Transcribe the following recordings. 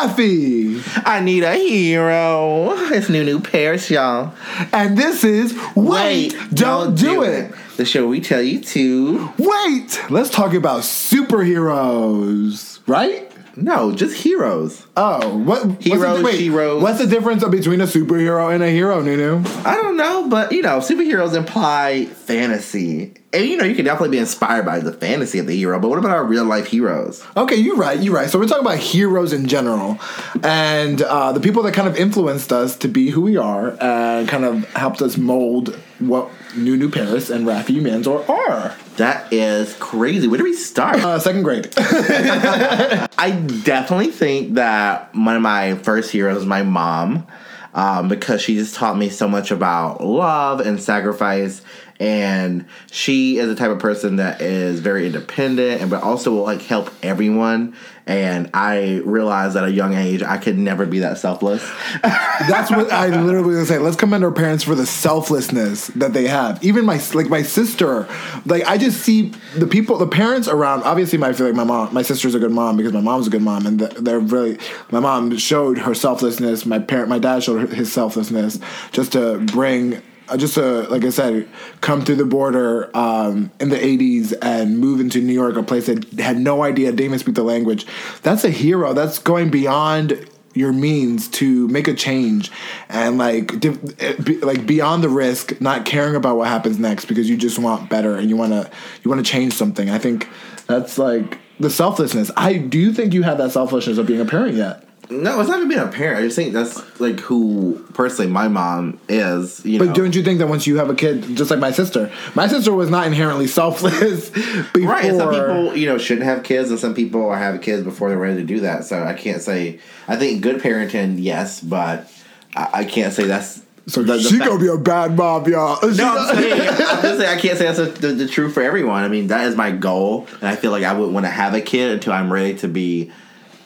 Rafi, I need a hero. It's Nunu Paris, y'all. and this is Wait, Don't, Do it. The show we tell you to Wait, let's talk about superheroes, right? No, just heroes. Oh, what what's the- Heroes. What's the difference between a superhero and a hero, Nunu? I don't know, but you know, superheroes imply fantasy, and you know, you can definitely be inspired by the fantasy of the hero. But what about our real life heroes? Okay, you're right. You're right. So we're talking about heroes in general, and uh, the people that kind of influenced us to be who we are, and kind of helped us mold what Nunu Paris and Rafi Manzor are. That is crazy. Where do we start? Uh, second grade. I definitely think that one of my first heroes is my mom um, because she just taught me so much about love and sacrifice. And she is the type of person that is very independent and but also will like help everyone. And I realized at a young age I could never be that selfless. That's what I literally gonna say. Let's commend our parents for the selflessness that they have. Even my like my sister, like I just see the people, the parents around. Obviously, my, I feel like my mom, my sister's a good mom because my mom's a good mom, and they're really. My mom showed her selflessness. My parent, my dad showed his selflessness just to bring. Uh, Just to, like I said, come through the border um, in the 80s and move into New York, a place that had no idea, even speak the language. That's a hero. That's going beyond your means to make a change and like eh, like beyond the risk not caring about what happens next because you just want better and you want to you want to change something i think that's like the selflessness i do think you have that selflessness of being a parent yet no, it's not even being a parent. I just think that's like who personally my mom is. You but know, don't you think that once you have a kid just like my sister my sister was not inherently selfless before Right, and some people, you know, shouldn't have kids, and some people have kids before they're ready to do that. So I can't say. I think good parenting, yes, but I, I can't say that's. so the- the she fact- gonna be a bad mom y'all She No, I'm saying, I'm just saying I can't say that's the, the, the truth for everyone. I mean, that is my goal, and I feel like I wouldn't want to have a kid until I'm ready to be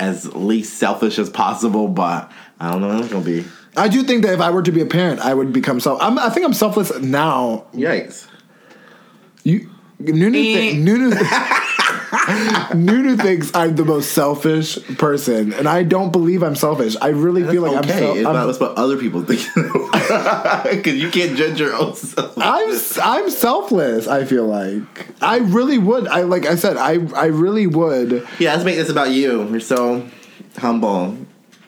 as least selfish as possible. But I don't know when it's gonna be. i do think that if i were to be a parent i would become self I'm, i think i'm selfless now Yikes! You Nunu, Eh. thi- Nunu, Nunu thinks I'm the most selfish person, and I don't believe I'm selfish. I really feel like okay, I'm, it's so, not that's what other people think. Because you can't judge your own self. I'm I'm selfless. I feel like I really would. I like I said. I I really would. Yeah, let's make this about you. You're so humble,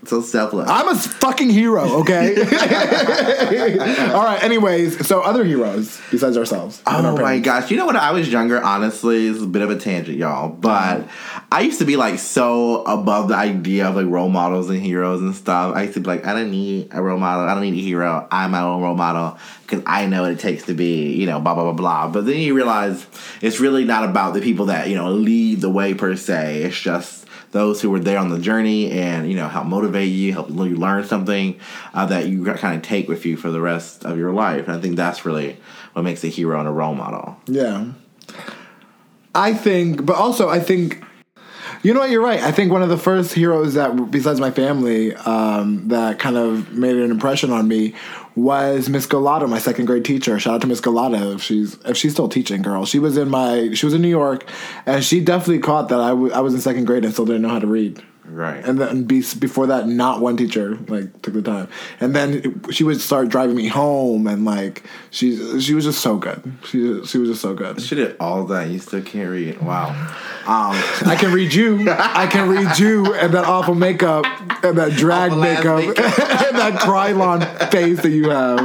so selfless. I'm a fucking hero. Okay. All right. Anyways, so other heroes besides ourselves. and our Oh my parents. gosh! You know when I was younger, honestly, is a bit of a tangent, y'all. But I used to be like so above the idea of like role models and heroes and stuff. I used to be like, I don't need a role model. I don't need a hero. I'm my own role model because I know what it takes to be, you know, blah blah blah blah. But then you realize it's really not about the people that you know lead the way per se. It's just those who were there on the journey and you know help motivate you, help you learn something uh, that you kind of take with you for the rest of your life. And I think that's really what makes a hero and a role model. Yeah. I think, but also I think, you know what? You're right. I think one of the first heroes that, besides my family, um, that kind of made an impression on me was Miss Galato, my second grade teacher. Shout out to Miss Galato if she's if she's still teaching. Girl, she was in my she was in New York, and she definitely caught that I, w- I was in second grade and still didn't know how to read. Right. And then be, before that, not one teacher like took the time. And then she would start driving me home, and like she she was just so good. She she was just so good. she did all that. You still can't read. Wow. Um, I can read you. I can read you and that awful makeup and that drag makeup, makeup. and that Krylon face that you have,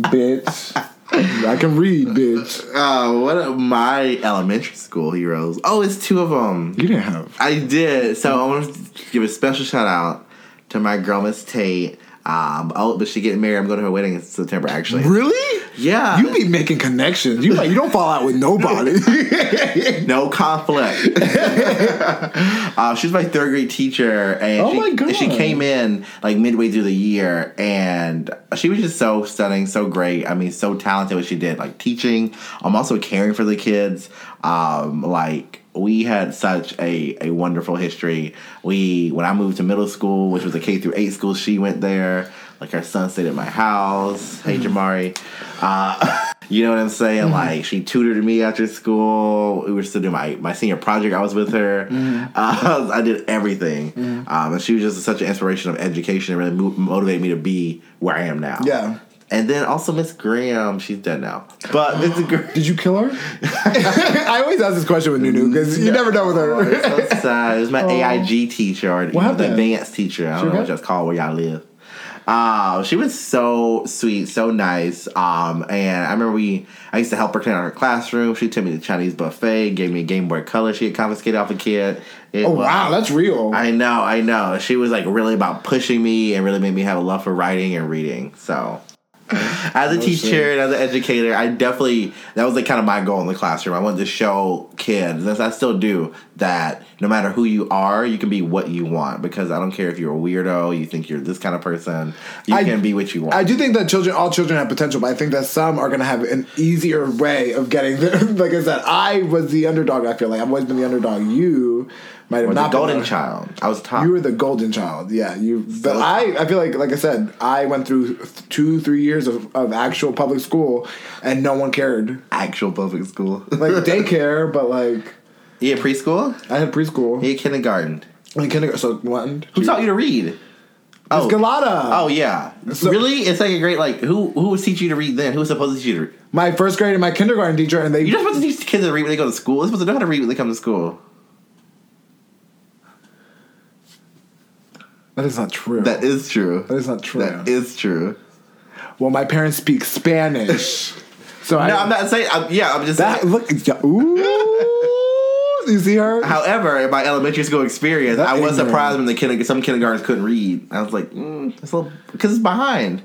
bitch. I can read, bitch. uh, what are my elementary school heroes? Oh, it's two of them. You didn't have. I did. So I want to give a special shout out to my girl Miss Tate. Um, oh, but she getting married. I'm going to her wedding in September. Actually, Really? Yeah. You be making connections. You like you don't fall out with nobody. no conflict. uh, she was my third grade teacher, and Oh she, my God. she came in like midway through the year, and she was just so stunning, so great. I mean, so talented what she did, like teaching. I'm also caring for the kids. Um, like we had such a, a wonderful history. We when I moved to middle school, which was a K through eight school, she went there. Like her son stayed at my house. Hey Jamari. Uh, You know what I'm saying? Like she tutored me after school. We were still doing my, my senior project. I was with her. Uh, I did everything, um, and she was just such an inspiration of education and really mo- motivated me to be where I am now. Yeah. And then also Miss Graham, she's dead now. But Miss Graham. Did you kill her? I always ask this question with Nunu because you never know with Oh, her. it's so sad. It was my AIG teacher, or you know, the happened? advanced teacher. I don't know what that's called where y'all live. Um, she was so sweet, so nice. Um, and I remember we, I used to help her clean out her classroom. She took me to Chinese buffet, gave me a Game Boy Color she had confiscated off a kid. It oh was- wow, that's real. I know, I know. She was like really about pushing me and really made me have a love for writing and reading. So, as a teacher and as an educator, I definitely that was like kind of my goal in the classroom. I wanted to show kids, as I still do, that no matter who you are, you can be what you want. Because I don't care if you're a weirdo, you think you're this kind of person, you I- can be what you want. I do think that children, all children have potential, but I think that some are going to have an easier way of getting there. like I said, I was the underdog. I feel like I've always been the underdog. You might have Or not been golden the- child. I was top. You were the golden child. Yeah, you. But I, I feel like, like I said, I went through two, three years of, of actual public school, and no one cared. actual public school. Like daycare, but like yeah, preschool. I had preschool. Yeah, kindergarten. In kindergarten, so one. Who taught you to read? Oh. Galata. Oh yeah, So- really? It's like a great like who who was teaching you to read then? Who was supposed to teach you to read? My first grade and my kindergarten teacher, and they. You're not supposed to teach kids to read when they go to school. They're supposed to know how to read when they come to school. That is not true. That is true. that is not true. That is true. well, my parents speak Spanish, so I. No, I'm not saying. I'm, yeah, I'm just That saying. look. Ooh, you see her? However, in my elementary school experience, That I was ignorant. surprised when the kinder, some kindergartens couldn't read. I was like, mm, it's a little because it's behind.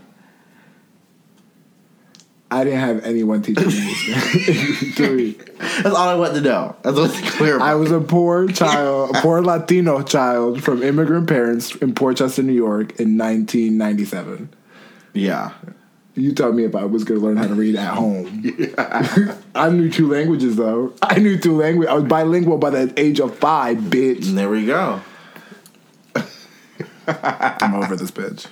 I didn't have anyone teaching me. That's all I wanted to know. That's what's clear. I was a poor child, a poor Latino child from immigrant parents in Port Chester, New York, in 1997. yeah. You tell me if I was going to learn how to read at home. I knew two languages though. I knew two languages. I was bilingual by the age of five, bitch. There we go. I'm over this bitch.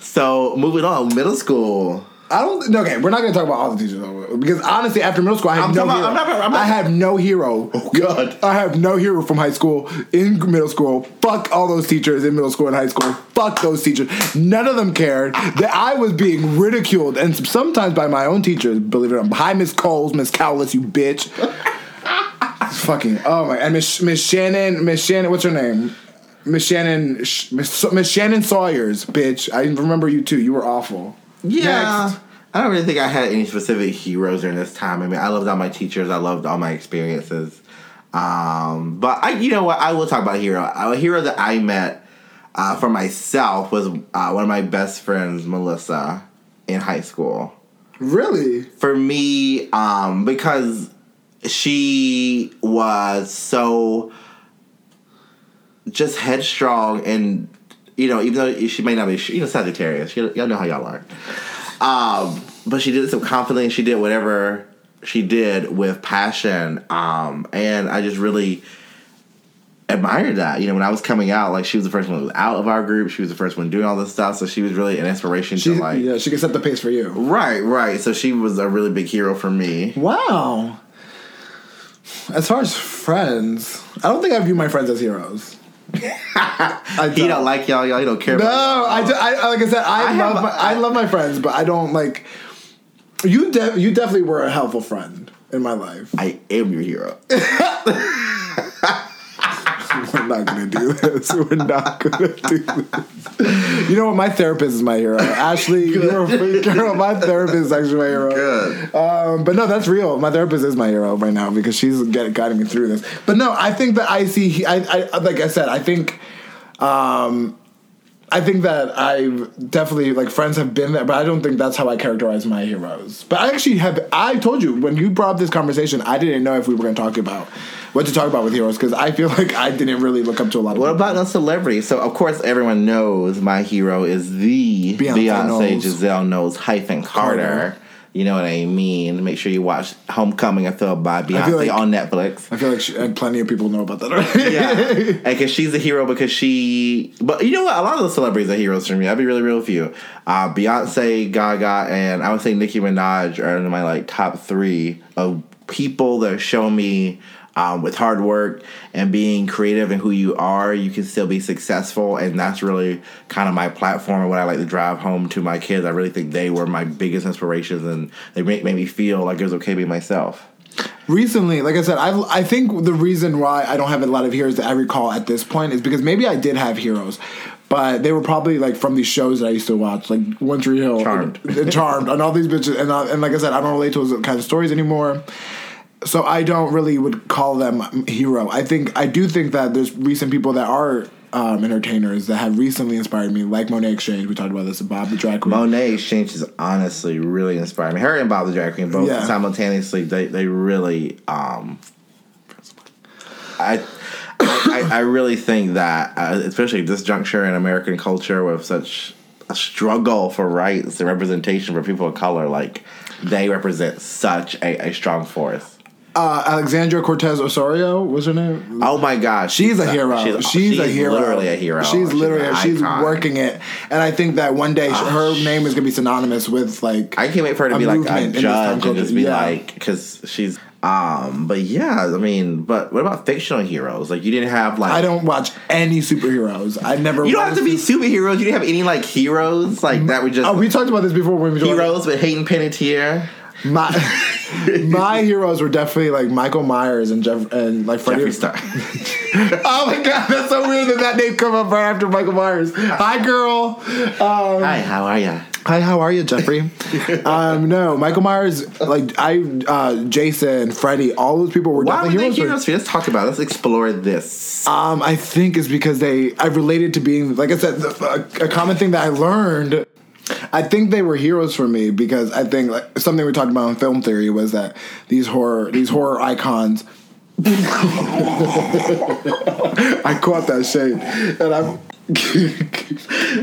So moving on, middle school. I don't. Okay, we're not going to talk about all the teachers though, because honestly, after middle school, I had I'm no hero. about- I'm not- I'm not- I have no hero. Oh God. I have no hero from high school in middle school. Fuck all those teachers in middle school and high school. Fuck those teachers. None of them cared that I was being ridiculed and sometimes by my own teachers. Believe it or not. Hi, Miss Coles, Miss Cowless, you bitch. Fucking oh my and Miss Miss Shannon, Miss Shannon, what's her name? Miss Shannon, Miss Shannon Sawyer's bitch. I remember you too. You were awful. Yeah. Next. I don't really think I had any specific heroes during this time. I mean, I loved all my teachers. I loved all my experiences. Um, but I, you know what? I will talk about a hero. A hero that I met uh, for myself was uh, one of my best friends, Melissa, in high school. Really? For me, um, because she was so just headstrong and you know, even though she may not be, you know, Sagittarius, you y'all know how y'all are. Um, but she did it so confidently. She did whatever she did with passion, um, and I just really admired that. You know, when I was coming out, like she was the first one out of our group. She was the first one doing all this stuff, so she was really an inspiration She, to like. yeah, she can set the pace for you. Right, right. So she was a really big hero for me. Wow. As far as friends, I don't think I view my friends as heroes. I He don't like y'all. Y'all he don't care. No, about I, ju- I like I said, I, I have- love my, I love my friends, but I don't like. You de- you definitely were a helpful friend in my life. I am your hero. We're not gonna do this. We're not gonna do this. You know what? My therapist is my hero. Ashley, you're a freak girl. My therapist is actually my hero. Good. Um, but no, that's real. My therapist is my hero right now because she's get, guiding me through this. But no, I think that I see. I, I like I said, I think. Um, I think that I've definitely like friends have been there, but I don't think that's how I characterize my heroes. But I actually have. I told you when you brought up this conversation, I didn't know if we were going to talk about what to talk about with heroes because I feel like I didn't really look up to a lot of. What people. about no celebrity? So of course everyone Knowles my hero is the Beyonce Beyonce, Knowles. Giselle knows hyphen Carter. Carter. You know what I mean? Make sure you watch Homecoming. I feel by Beyonce like- on Netflix. I feel like she, and plenty of people know about that already. Yeah, because she's a hero because she. But you know what? A lot of the celebrities are heroes for me. I'll be really real with you. Uh, Beyonce, Gaga, and I would say Nicki Minaj are in my like top three of people that show me. Um, with hard work and being creative and who you are, you can still be successful, and that's really kind of my platform and what I like to drive home to my kids. I really think they were my biggest inspirations, and they make, made me feel like it was okay being myself. Recently, like I said, I I think the reason why I don't have a lot of heroes that I recall at this point is because maybe I did have heroes, but they were probably like from these shows that I used to watch, like One Tree Hill, Charmed. and, Charmed, and all these bitches. And uh, and like I said, I don't relate to those kind of stories anymore. So I don't really would call them hero. I think I do think that there's recent people that are um, entertainers that have recently inspired me, like Monét X Change. We talked about this. Bob the drag queen. Monét X Change is honestly really inspiring me. Her and Bob the Drag Queen both Yeah. simultaneously they they really um I I, I really think that uh, especially this juncture in American culture with such a struggle for rights and representation for people of color, like they represent such a, a strong force. Uh, Alexandra Cortez Osorio was her name. Oh my gosh, She's a hero. She's, a hero. Literally a hero. She's literally an she's working it, and I think that one day her name is gonna be synonymous with like. I can't wait for her to be like a in this time judge and just be Yeah. like, because she's. Um, but yeah, I mean, but what about fictional heroes? Like you didn't have like I don't watch any superheroes. I never. You don't have to be superheroes. You didn't have any like heroes like that. We just Oh, we talked about this before when we heroes with Hayden Panettiere, My my heroes were definitely like Michael Myers and Jeff and like Freddie. Jeffree Star. Oh my god, that's so weird that that name come up right after Michael Myers. Hi, girl. Um, Hi, how are you? Hi, how are you, Jeffrey? um, no, Michael Myers, like I, uh, Jason, Freddy, all those people were Why were definitely they heroes. for- heroes? for? Let's talk about. it. Let's explore this. Um, I think it's because they. I related to being, like I said, the, a, a common thing that I learned. I think they were heroes for me because I think like something we talked about in film theory was that these horror these horror icons. I caught that shade, and I'm.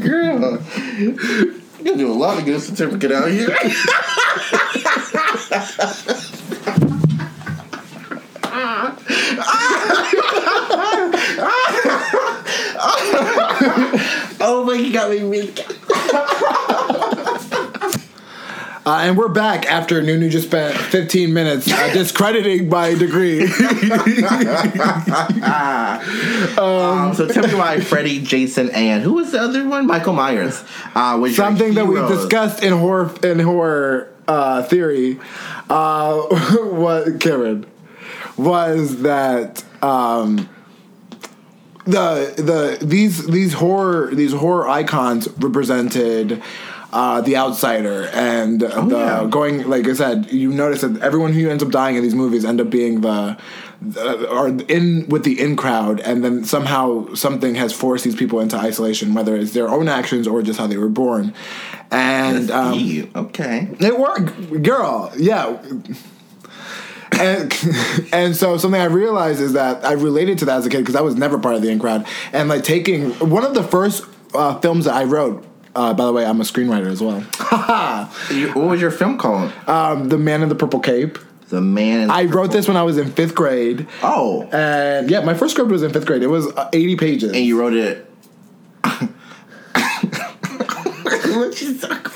Girl, you do a lot of good certificate out here. oh my, you got me weak. Uh, and we're back after Nunu just spent 15 minutes uh, discrediting my degree. Um, so tell me why Freddie, Jason, and who was the other one? Michael Myers. Uh, was Something that we discussed in horror in horror uh, theory, uh, what Karen was that um, the the these these horror these horror icons represented. Uh, the outsider and the yeah. going like I said, you notice that everyone who ends up dying in these movies end up being the, the are in with the in crowd, and then somehow something has forced these people into isolation, whether it's their own actions or just how they were born. And um. Okay. it worked, girl. Yeah. And and so something I realized is that I related to that as a kid because I was never part of the in crowd. And like taking one of the first uh, films that I wrote. Uh, by the way, I'm a screenwriter as well. You- what was your film called? um, the Man in the Purple Cape. The Man. in the I wrote this when I was in fifth grade, Oh, and yeah, my first script was in fifth grade. It was uh, 80 pages. and you wrote it. what you talking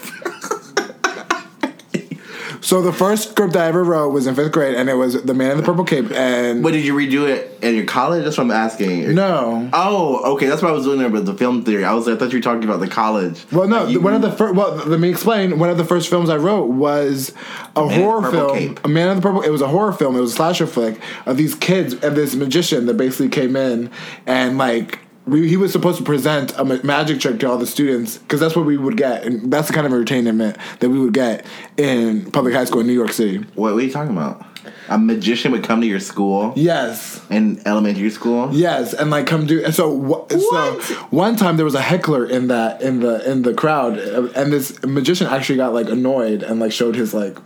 so the first script I ever wrote was in fifth grade, and it was the Man in the Purple Cape. And But did you redo it in your college? That's what I'm asking. no, Oh, okay. That's what I was doing there with the film theory. I was. I thought you were talking about the college. Well, no. You- one of the first. Well, let me explain. One of the first films I wrote was a horror film. Cape. A Man in the Purple. It was a horror film. It was a slasher flick of these kids and this magician that basically came in and like. We, he was supposed to present a magic trick to all the students because that's what we would get, and that's the kind of entertainment that we would get in public high school in New York City. What, what are you talking about? A magician would come to your school Yes, in elementary school. Yes, and like come do. And so, wh- so one time there was a heckler in that in the in the crowd, uh, and this magician actually got like annoyed and like showed his like.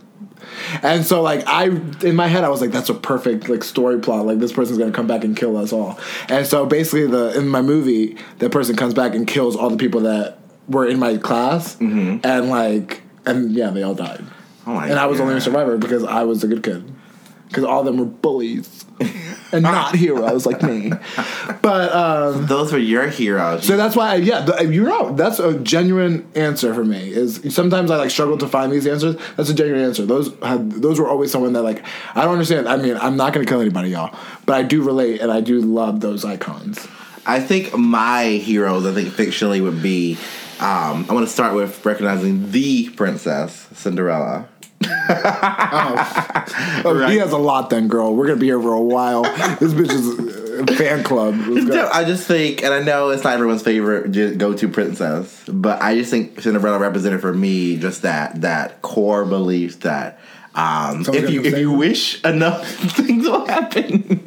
And so like I in my head I was like that's a perfect like story plot. Like this person's gonna come back and kill us all. And so basically the in my movie that person comes back and kills all the people that were in my class Mm-hmm. and like and yeah they all died. Oh and I was only a survivor because I was a good kid. Because all of them were bullies and not heroes like me. But um, Those were your heroes. so that's why, I, yeah, the, you're right. That's a genuine answer for me. Is sometimes I like struggle to find these answers. That's a genuine answer. Those have, those were always someone that like I don't understand. I mean, I'm not going to kill anybody, y'all, but I do relate and I do love those icons. I think my heroes, I think fictionally would be. Um, I want to start with recognizing the princess Cinderella. Oh, Right. he has a lot, then, girl. We're gonna be here for a while. this bitch is a fan club. No, I just think, and I know it's not everyone's favorite go to princess, but I just think Cinderella represented for me just that that core belief that um, if you if you you. wish enough things will happen,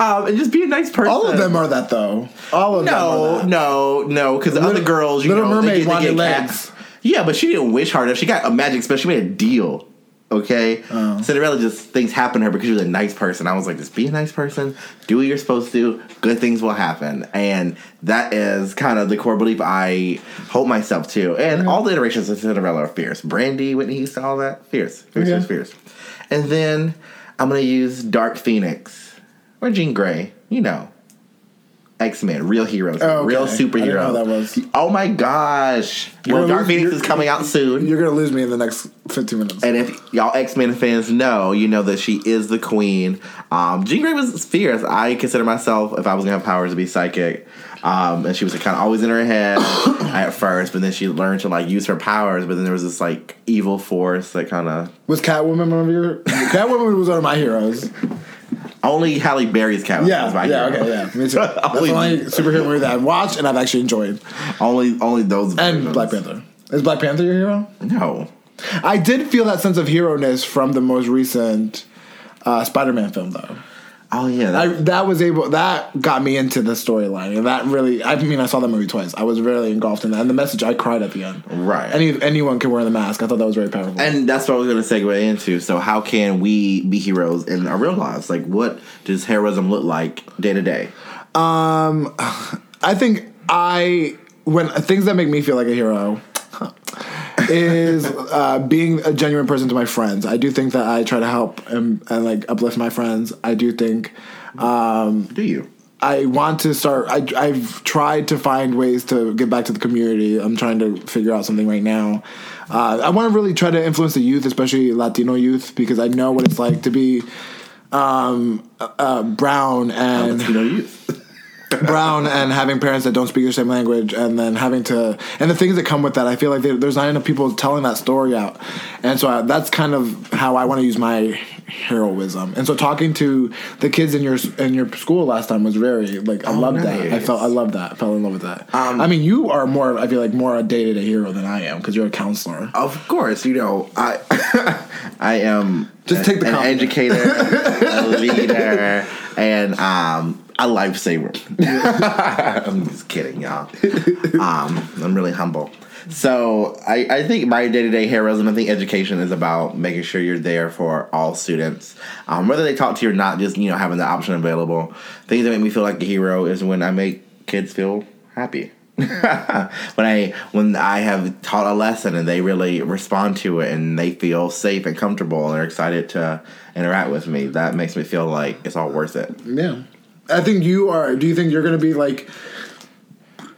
um, and just be a nice person. All of them are that though. All of them. No, no, no, because the other girls, you Little know, Mermaid they get, they wanted legs. Cat- yeah, but she didn't wish hard enough. She got a magic spell. She made a deal. Okay, Oh. Cinderella just things happen to her because she was a nice person. I was like, just be a nice person, do what you're supposed to. Good things will happen, and that is kind of the core belief I hold myself to. And all the iterations of Cinderella are fierce. Brandy, Whitney Houston, all that fierce, fierce, Yeah. fierce, fierce. And then I'm gonna use Dark Phoenix or Jean Grey. You know, X Men, real heroes, Oh, okay. real I didn't know superheroes. that was- Oh my gosh! You're well, Dark lose- Phoenix is coming out soon. You're gonna lose me in the next 15 minutes. And if y'all X Men fans know, you know that she is the queen. Um, Jean Grey was fierce. I consider myself, if I was gonna have powers, to be psychic. Um, and she was kind of always in her head at first, but then she learned to like use her powers. But then there was this like evil force that kind of Was Catwoman one of your? Catwoman was one of my heroes. Only Halle Berry's cat. Yeah, was my yeah, hero. okay, yeah. Me too. That's the Only- only superhero movie that I've watched and I've actually enjoyed. Only, only those. And versions. Black Panther. Is Black Panther your hero? No, I did feel that sense of hero ness from the most recent uh, Spider-Man film, though. Oh yeah, that, I, that was able that got me into the storyline, and that really. I mean, I saw that movie twice. I was really engulfed in that, and the message I cried at the end. Right. Any anyone can wear the mask. I thought that was very powerful. And that's what I was going to segue into. So, how can we be heroes in our real lives? Like, what does heroism look like day to day? Um, I think I when things that make me feel like a hero is uh, being a genuine person to my friends. I do think that I try to help and, and like uplift my friends. I do think Um, Do you? I want to start. I, I've tried to find ways to get back to the community. I'm trying to figure out something right now. Uh, I want to really try to influence the youth, especially Latino youth, because I know what it's like to be um, uh, uh, brown and know, youth. Brown and having parents that don't speak your same language and then having to and the things that come with that i feel like there's not enough people telling that story out. And so I, that's kind of how i want to use my heroism. And so talking to the kids in your in your school last time was very like i Oh, loved that. I felt i loved that. I fell in love with that. Um, i mean you are more i feel like more a day-to-day hero than i am because you're a counselor. Of course, you know, I I am Just take the an compliment. educator, a leader, and um, a lifesaver. I'm just kidding, y'all. Um, I'm really humble. So I, I think my day to day heroism, I think education is about making sure you're there for all students, um, whether they talk to you or not. Just you know having the option available. Things that make me feel like a hero is when I make kids feel happy. when I when I have taught a lesson and they really respond to it and they feel safe and comfortable and they're excited to interact with me, that makes me feel like it's all worth it. yeah i think you are do you think you're gonna be like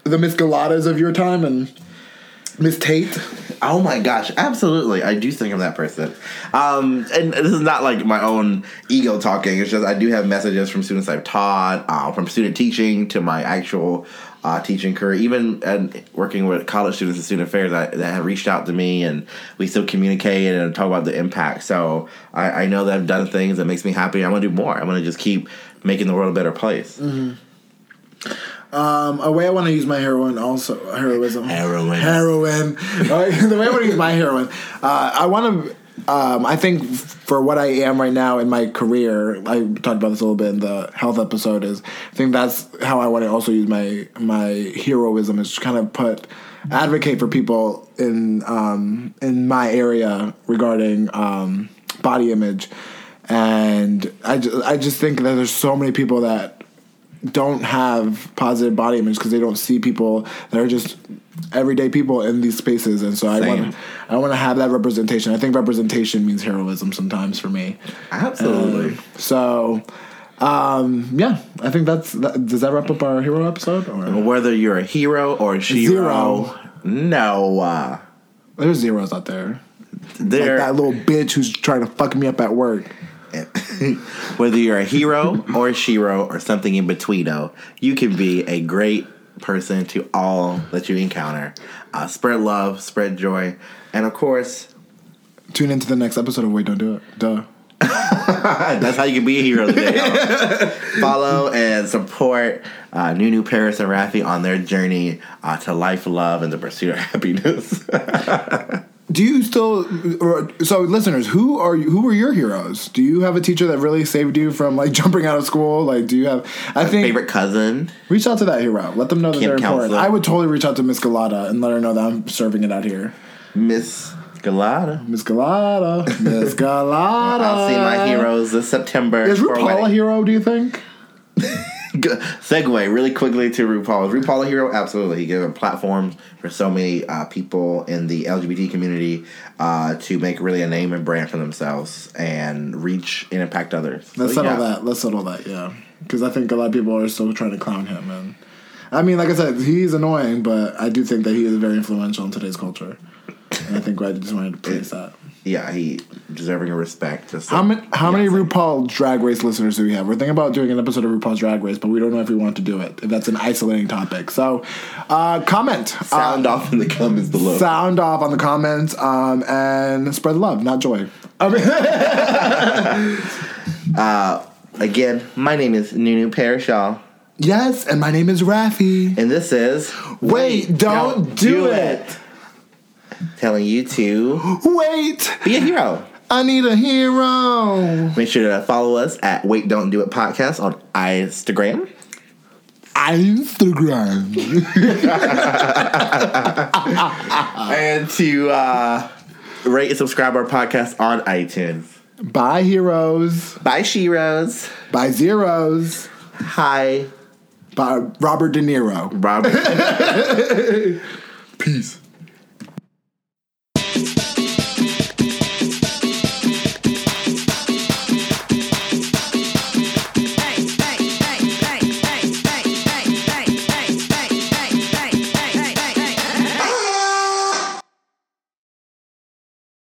the miss galatas of your time and miss tate Oh my gosh, absolutely. I do think I'm that person. Um, and this is not like my own ego talking. It's just I do have messages from students I've taught, uh, from student teaching to my actual uh, teaching career, even and working with college students and student affairs that, that have reached out to me and we still communicate and talk about the impact. So I, I know that I've done things that makes me happy. I want to do more. I want to just keep making the world a better place. Um, a way I want to use my heroin also heroism. Heroin. Heroin. The way I want to use my heroin. Uh, I want to. Um, I think for what I am right now in my career, I talked about this a little bit in the health episode. Is I think that's how I want to also use my my heroism is to kind of put advocate for people in um, in my area regarding um, body image, and I just, I just think that there's so many people that don't have positive body image because they don't see people that are just everyday people in these spaces, and so I want I want to have that representation. I think representation means heroism sometimes for me. Absolutely. So, um, yeah, I think that's. That, does that wrap up our hero episode? Or Whether you're a hero or a shiro, Zero. no. Uh, there's zeros out there. Like there, that little bitch who's trying to fuck me up at work. whether you're a hero or a shiro or something in betweeno, you can be a great person to all that you encounter. Uh, spread love, spread joy, and of course, Tune into the next episode of Wait Don't Do It. Duh. That's how you can be a hero today. Follow and support uh, Nunu Paris and Rafi on their journey uh, to life, love, and the pursuit of happiness. Do you still? So, listeners, who are you, who were your heroes? Do you have a teacher that really saved you from like jumping out of school? Like, do you have? I think Favorite cousin? reach out to that hero. Let them know that Camp they're important. I would totally reach out to Miss Galata and let her know that I'm serving it out here. Miss Galata. Miss Galata, Miss Galata. I'll see my heroes this September. Is RuPaul a hero? Do you think? Segue really quickly to RuPaul. Is RuPaul a hero? Absolutely. He gave a platform for so many uh, people in the LGBT community uh, to make really a name and brand for themselves and reach and impact others. Let's So, settle yeah. that. Let's settle that. Yeah, because I think a lot of people are still trying to clown him, and I mean, like I said, he's annoying, but I do think that he is very influential in today's culture, I think I just wanted to praise that. Yeah, he deserving of respect. Just How many how many RuPaul Drag Race listeners do we have? We're thinking about doing an episode of RuPaul's Drag Race, but we don't know if we want to do it. If that's an isolating topic, so uh, comment, sound uh, off in the comments below. sound off on the comments, um, and spread love, not joy. I mean, Again, my name is Nunu Parashal, yes, and my name is Rafi. and this is Wait, don't do it. Telling you to Wait, be a hero. I need a hero. Make sure to follow us at Wait Don't Do It Podcast on Instagram. Instagram. and to uh, rate and subscribe our podcast on iTunes. Bye, heroes. Bye, Shiros. Bye, zeros. Hi, Bye, Robert De Niro. Robert. Peace.